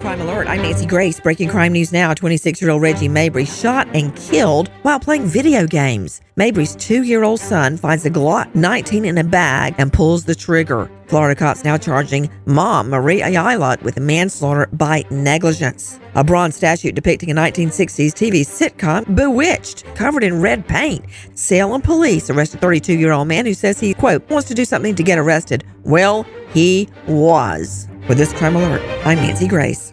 Crime Alert. I'm Nancy Grace. Breaking crime news now. 26 year old Reggie Mabry shot and killed while playing video games. Mabry's two year old son finds a Glock 19 in a bag and pulls the trigger. Florida cops now charging mom, Marie Ayala, with manslaughter by negligence. A bronze statue depicting a 1960s TV sitcom, Bewitched, covered in red paint. Salem police arrested 32 year old man who says he, quote, wants to do something to get arrested. Well, he was. With this crime alert, I'm Nancy Grace.